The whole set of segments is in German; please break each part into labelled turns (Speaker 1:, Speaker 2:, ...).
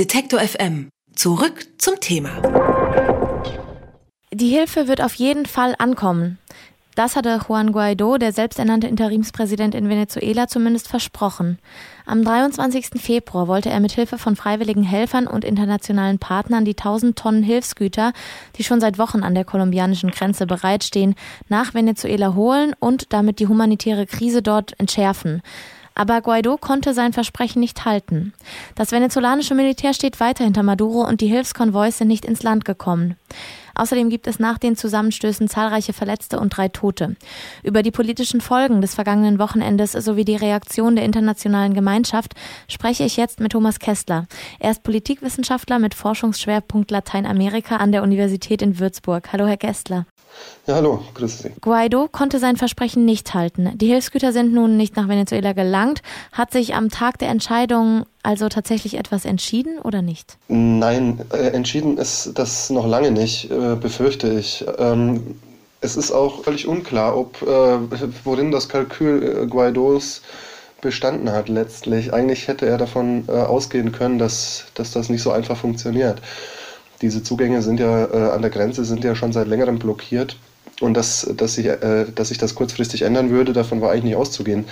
Speaker 1: Detektor FM. Zurück zum Thema.
Speaker 2: Die Hilfe wird auf jeden Fall ankommen. Das hatte Juan Guaido, der selbsternannte Interimspräsident in Venezuela, zumindest versprochen. Am 23. Februar wollte er mit Hilfe von freiwilligen Helfern und internationalen Partnern die 1000 Tonnen Hilfsgüter, die schon seit Wochen an der kolumbianischen Grenze bereitstehen, nach Venezuela holen und damit die humanitäre Krise dort entschärfen. Aber Guaido konnte sein Versprechen nicht halten. Das venezolanische Militär steht weiter hinter Maduro und die Hilfskonvois sind nicht ins Land gekommen. Außerdem gibt es nach den Zusammenstößen zahlreiche Verletzte und drei Tote. Über die politischen Folgen des vergangenen Wochenendes sowie die Reaktion der internationalen Gemeinschaft spreche ich jetzt mit Thomas Kessler. Er ist Politikwissenschaftler mit Forschungsschwerpunkt Lateinamerika an der Universität in Würzburg. Hallo, Herr Kessler.
Speaker 3: Ja, hallo, grüße Sie.
Speaker 2: Guaido konnte sein Versprechen nicht halten. Die Hilfsgüter sind nun nicht nach Venezuela gelangt. Hat sich am Tag der Entscheidung also tatsächlich etwas entschieden oder nicht?
Speaker 3: Nein, äh, entschieden ist das noch lange nicht, äh, befürchte ich. Ähm, es ist auch völlig unklar, ob äh, worin das Kalkül äh, Guaidos bestanden hat letztlich. Eigentlich hätte er davon äh, ausgehen können, dass, dass das nicht so einfach funktioniert. Diese Zugänge sind ja äh, an der Grenze sind ja schon seit längerem blockiert. Und dass, dass, sich, äh, dass sich das kurzfristig ändern würde, davon war eigentlich nicht auszugehen.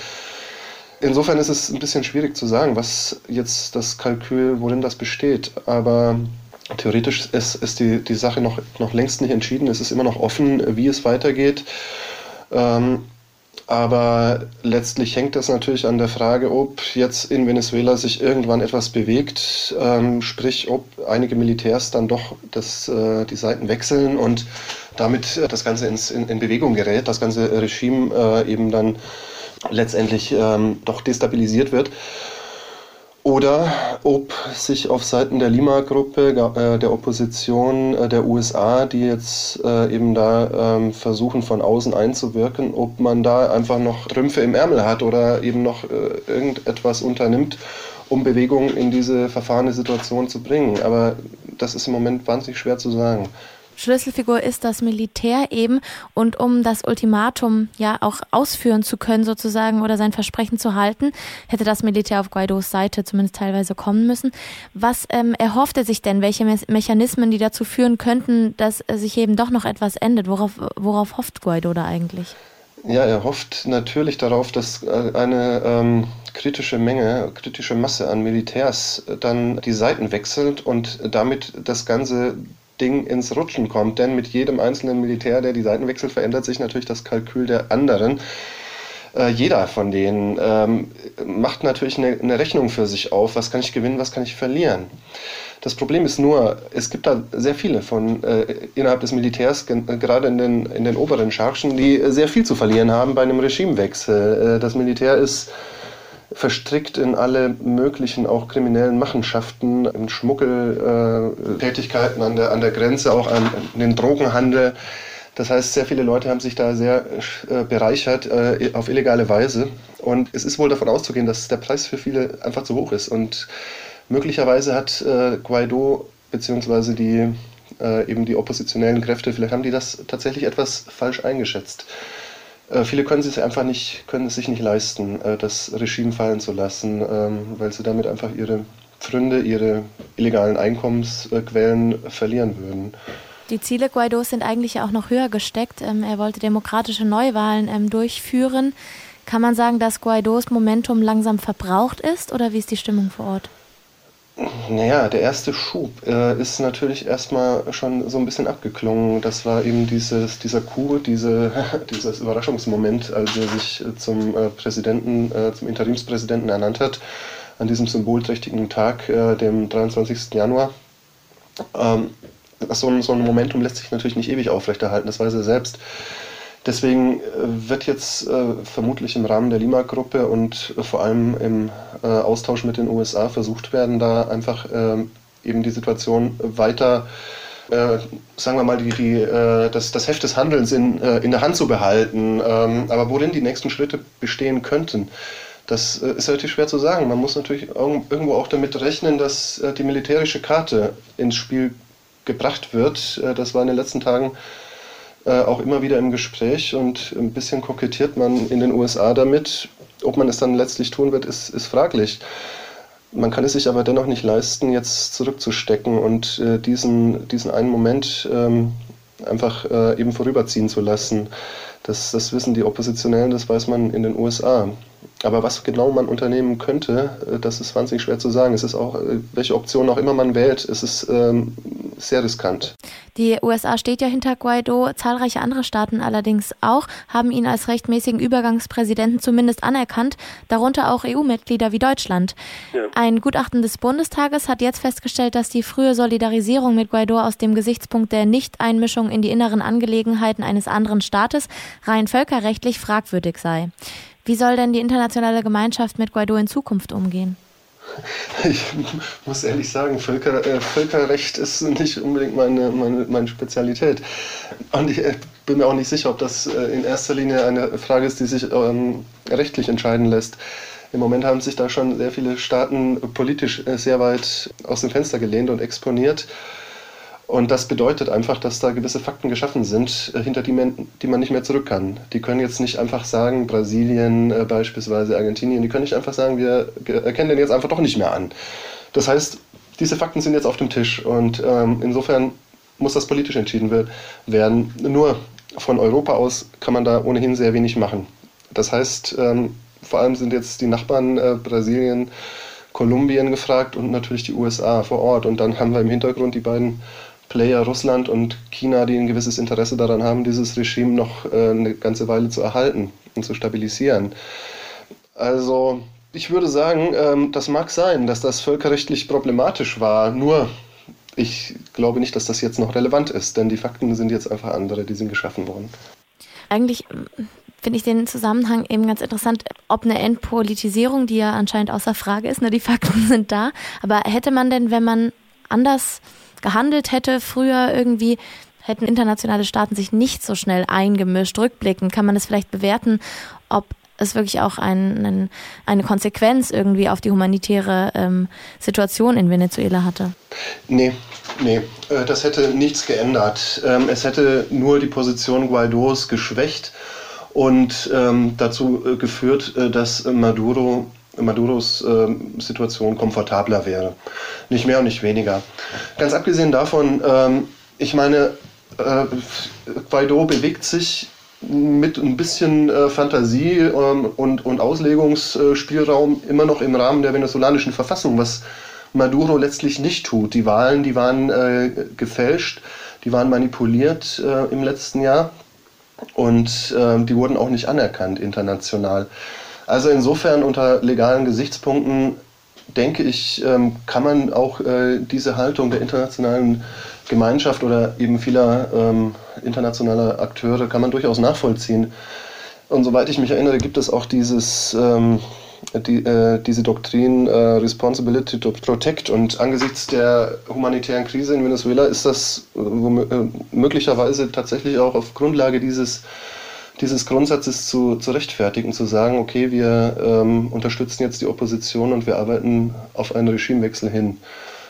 Speaker 3: Insofern ist es ein bisschen schwierig zu sagen, was jetzt das Kalkül, worin das besteht. Aber theoretisch ist, ist die, die Sache noch, noch längst nicht entschieden. Es ist immer noch offen, wie es weitergeht. Ähm, aber letztlich hängt das natürlich an der Frage, ob jetzt in Venezuela sich irgendwann etwas bewegt, ähm, sprich ob einige Militärs dann doch das, äh, die Seiten wechseln und damit äh, das Ganze ins, in, in, Bewegung gerät, das ganze Regime äh, eben dann letztendlich ähm, doch destabilisiert wird oder ob sich auf Seiten der Lima-Gruppe, äh, der Opposition äh, der USA, die jetzt äh, eben da ähm, versuchen von außen einzuwirken, ob man da einfach noch Trümpfe im Ärmel hat oder eben noch irgendetwas unternimmt, um Bewegung in diese verfahrene Situation zu bringen. Aber das ist im Moment wahnsinnig schwer zu sagen.
Speaker 2: Schlüsselfigur ist das Militär eben und um das Ultimatum ja auch ausführen zu können sozusagen oder sein Versprechen zu halten, hätte das Militär auf Guaidos Seite zumindest teilweise kommen müssen. Was ähm, erhofft er sich denn? Welche Me Mechanismen, die dazu führen könnten, dass sich eben doch noch etwas endet? Worauf, worauf hofft Guaido da eigentlich?
Speaker 3: Ja, er hofft natürlich darauf, dass äh, eine ähm, kritische Menge, kritische Masse an Militärs dann die Seiten wechselt und damit das Ganze Ding ins Rutschen kommt. Denn mit jedem einzelnen Militär, der die Seiten wechselt, verändert sich natürlich das Kalkül der anderen. Äh, jeder von denen ähm, macht natürlich eine, eine, Rechnung für sich auf, was kann ich gewinnen, was kann ich verlieren. Das Problem ist nur, es gibt da sehr viele von äh, innerhalb des Militärs, gerade in den, in den oberen Chargen, die sehr viel zu verlieren haben bei einem Regimewechsel. Äh, das Militär ist verstrickt in alle möglichen auch kriminellen Machenschaften, in Schmuggeltätigkeiten äh, an, der, an der Grenze, auch an, an, den Drogenhandel. Das heißt, sehr viele Leute haben sich da sehr äh, bereichert äh, auf illegale Weise. Und es ist wohl davon auszugehen, dass der Preis für viele einfach zu hoch ist. Und möglicherweise hat äh, Guaido bzw. die äh, eben die oppositionellen Kräfte, vielleicht haben die das tatsächlich etwas falsch eingeschätzt. Äh, viele können es einfach nicht, können es sich nicht leisten, äh, das Regime fallen zu lassen, ähm, weil sie damit einfach ihre Pfründe, ihre illegalen Einkommensquellen verlieren würden.
Speaker 2: Die Ziele Guaidos sind eigentlich auch noch höher gesteckt. Ähm, er wollte demokratische Neuwahlen ähm, durchführen. Kann man sagen, dass Guaidos Momentum langsam verbraucht ist oder wie ist die Stimmung vor Ort?
Speaker 3: Naja, der erste Schub äh, ist natürlich erstmal schon so ein bisschen abgeklungen. Das war eben dieses, dieser Coup, diese, dieses Überraschungsmoment, als er sich äh, zum äh, Präsidenten, äh, zum Interimspräsidenten ernannt hat, an diesem symbolträchtigen Tag, äh, dem 23. Januar. Ähm, so, ein, so ein Momentum lässt sich natürlich nicht ewig aufrechterhalten, das weiß er selbst. Deswegen äh, wird jetzt äh, vermutlich im Rahmen der Lima-Gruppe und äh, vor allem im äh, Austausch mit den USA versucht werden, da einfach ähm, eben die Situation weiter, äh, sagen wir mal, die, die, äh, das, das Heft des Handelns in, in der Hand zu behalten. Ähm, aber worin die nächsten Schritte bestehen könnten, das ist relativ schwer zu sagen. Man muss natürlich irgendwo auch damit rechnen, dass die militärische Karte ins Spiel gebracht wird. das war in den letzten Tagen äh, auch immer wieder im Gespräch und ein bisschen kokettiert man in den USA damit. Ob man es dann letztlich tun wird, ist, ist fraglich. Man kann es sich aber dennoch nicht leisten, jetzt zurückzustecken und äh, diesen, diesen einen Moment ähm, einfach äh, eben vorüberziehen zu lassen. Das, das wissen die Oppositionellen, das weiß man in den USA. Aber was genau man unternehmen könnte, äh, das ist wahnsinnig schwer zu sagen. Es ist auch, äh, welche Option auch immer man wählt, es ist ähm, sehr riskant.
Speaker 2: Die USA steht ja hinter Guaido, zahlreiche andere Staaten allerdings auch, haben ihn als rechtmäßigen Übergangspräsidenten zumindest anerkannt, darunter auch EU-Mitglieder wie Deutschland. Ja. Ein Gutachten des Bundestages hat jetzt festgestellt, dass die frühe Solidarisierung mit Guaido aus dem Gesichtspunkt der Nichteinmischung in die inneren Angelegenheiten eines anderen Staates rein völkerrechtlich fragwürdig sei. Wie soll denn die internationale Gemeinschaft mit Guaido in Zukunft umgehen?
Speaker 3: Ich muss ehrlich sagen, Völker, äh, Völkerrecht ist nicht unbedingt meine, meine, meine Spezialität. Und ich äh, bin mir auch nicht sicher, ob das äh, in erster Linie eine Frage ist, die sich ähm, rechtlich entscheiden lässt. Im Moment haben sich da schon sehr viele Staaten politisch äh, sehr weit aus dem Fenster gelehnt und exponiert. Und das bedeutet einfach, dass da gewisse Fakten geschaffen sind, äh, hinter die man, die man nicht mehr zurück kann. Die können jetzt nicht einfach sagen, Brasilien äh, beispielsweise, Argentinien, die können nicht einfach sagen, wir erkennen den jetzt einfach doch nicht mehr an. Das heißt, diese Fakten sind jetzt auf dem Tisch und ähm, insofern muss das politisch entschieden werden. Nur von Europa aus kann man da ohnehin sehr wenig machen. Das heißt, ähm, vor allem sind jetzt die Nachbarn äh, Brasilien, Kolumbien gefragt und natürlich die USA vor Ort. Und dann haben wir im Hintergrund die beiden Player Russland und China, die ein gewisses Interesse daran haben, dieses Regime noch äh, eine ganze Weile zu erhalten und zu stabilisieren. Also ich würde sagen, ähm, das mag sein, dass das völkerrechtlich problematisch war, nur ich glaube nicht, dass das jetzt noch relevant ist, denn die Fakten sind jetzt einfach andere, die sind geschaffen worden.
Speaker 2: Eigentlich ähm, finde ich den Zusammenhang eben ganz interessant, ob eine Entpolitisierung, die ja anscheinend außer Frage ist, ne, die Fakten sind da, aber hätte man denn, wenn man anders gehandelt hätte, früher irgendwie hätten internationale Staaten sich nicht so schnell eingemischt. Rückblickend kann man es vielleicht bewerten, ob es wirklich auch ein, ein, eine Konsequenz irgendwie auf die humanitäre ähm, Situation in Venezuela hatte.
Speaker 3: Nee, nee, äh, das hätte nichts geändert. Ähm, es hätte nur die Position Guaidos geschwächt und ähm, dazu äh, geführt, äh, dass Maduro Maduros äh, Situation komfortabler wäre. Nicht mehr und nicht weniger. Ganz abgesehen davon, ähm, ich meine, äh, Guaido bewegt sich mit ein bisschen äh, Fantasie ähm, und, und Auslegungsspielraum immer noch im Rahmen der venezolanischen Verfassung, was Maduro letztlich nicht tut. Die Wahlen, die waren äh, gefälscht, die waren manipuliert äh, im letzten Jahr und äh, die wurden auch nicht anerkannt international. Also insofern unter legalen Gesichtspunkten denke ich, ähm, kann man auch äh, diese Haltung der internationalen Gemeinschaft oder eben vieler ähm, internationaler Akteure kann man durchaus nachvollziehen. Und soweit ich mich erinnere, gibt es auch dieses, ähm, die, äh, diese Doktrin äh, Responsibility to Protect. Und angesichts der humanitären Krise in Venezuela ist das äh, möglicherweise tatsächlich auch auf Grundlage dieses dieses Grundsatzes zu, zu rechtfertigen, zu sagen, okay, wir ähm, unterstützen jetzt die Opposition und wir arbeiten auf einen Regimewechsel hin.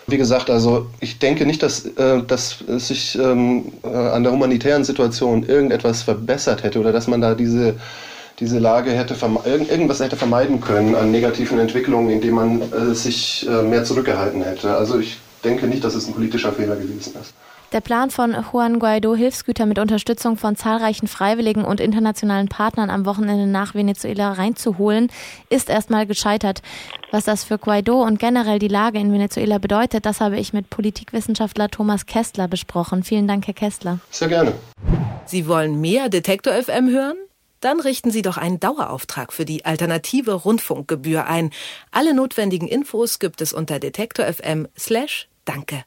Speaker 3: Wie gesagt, also ich denke nicht, dass, äh, dass sich ähm, äh, an der humanitären Situation irgendetwas verbessert hätte oder dass man da diese, diese Lage hätte, irgendwas hätte vermeiden können an negativen Entwicklungen, indem man äh, sich äh, mehr zurückgehalten hätte. Also ich denke nicht, dass es ein politischer Fehler gewesen ist.
Speaker 2: Der Plan von Juan Guaido, Hilfsgüter mit Unterstützung von zahlreichen Freiwilligen und internationalen Partnern am Wochenende nach Venezuela reinzuholen, ist erstmal gescheitert. Was das für Guaido und generell die Lage in Venezuela bedeutet, das habe ich mit Politikwissenschaftler Thomas Kestler besprochen. Vielen Dank, Herr Kestler.
Speaker 3: Sehr gerne.
Speaker 1: Sie wollen mehr Detektor FM hören? Dann richten Sie doch einen Dauerauftrag für die alternative Rundfunkgebühr ein. Alle notwendigen Infos gibt es unter detektor.fm slash danke.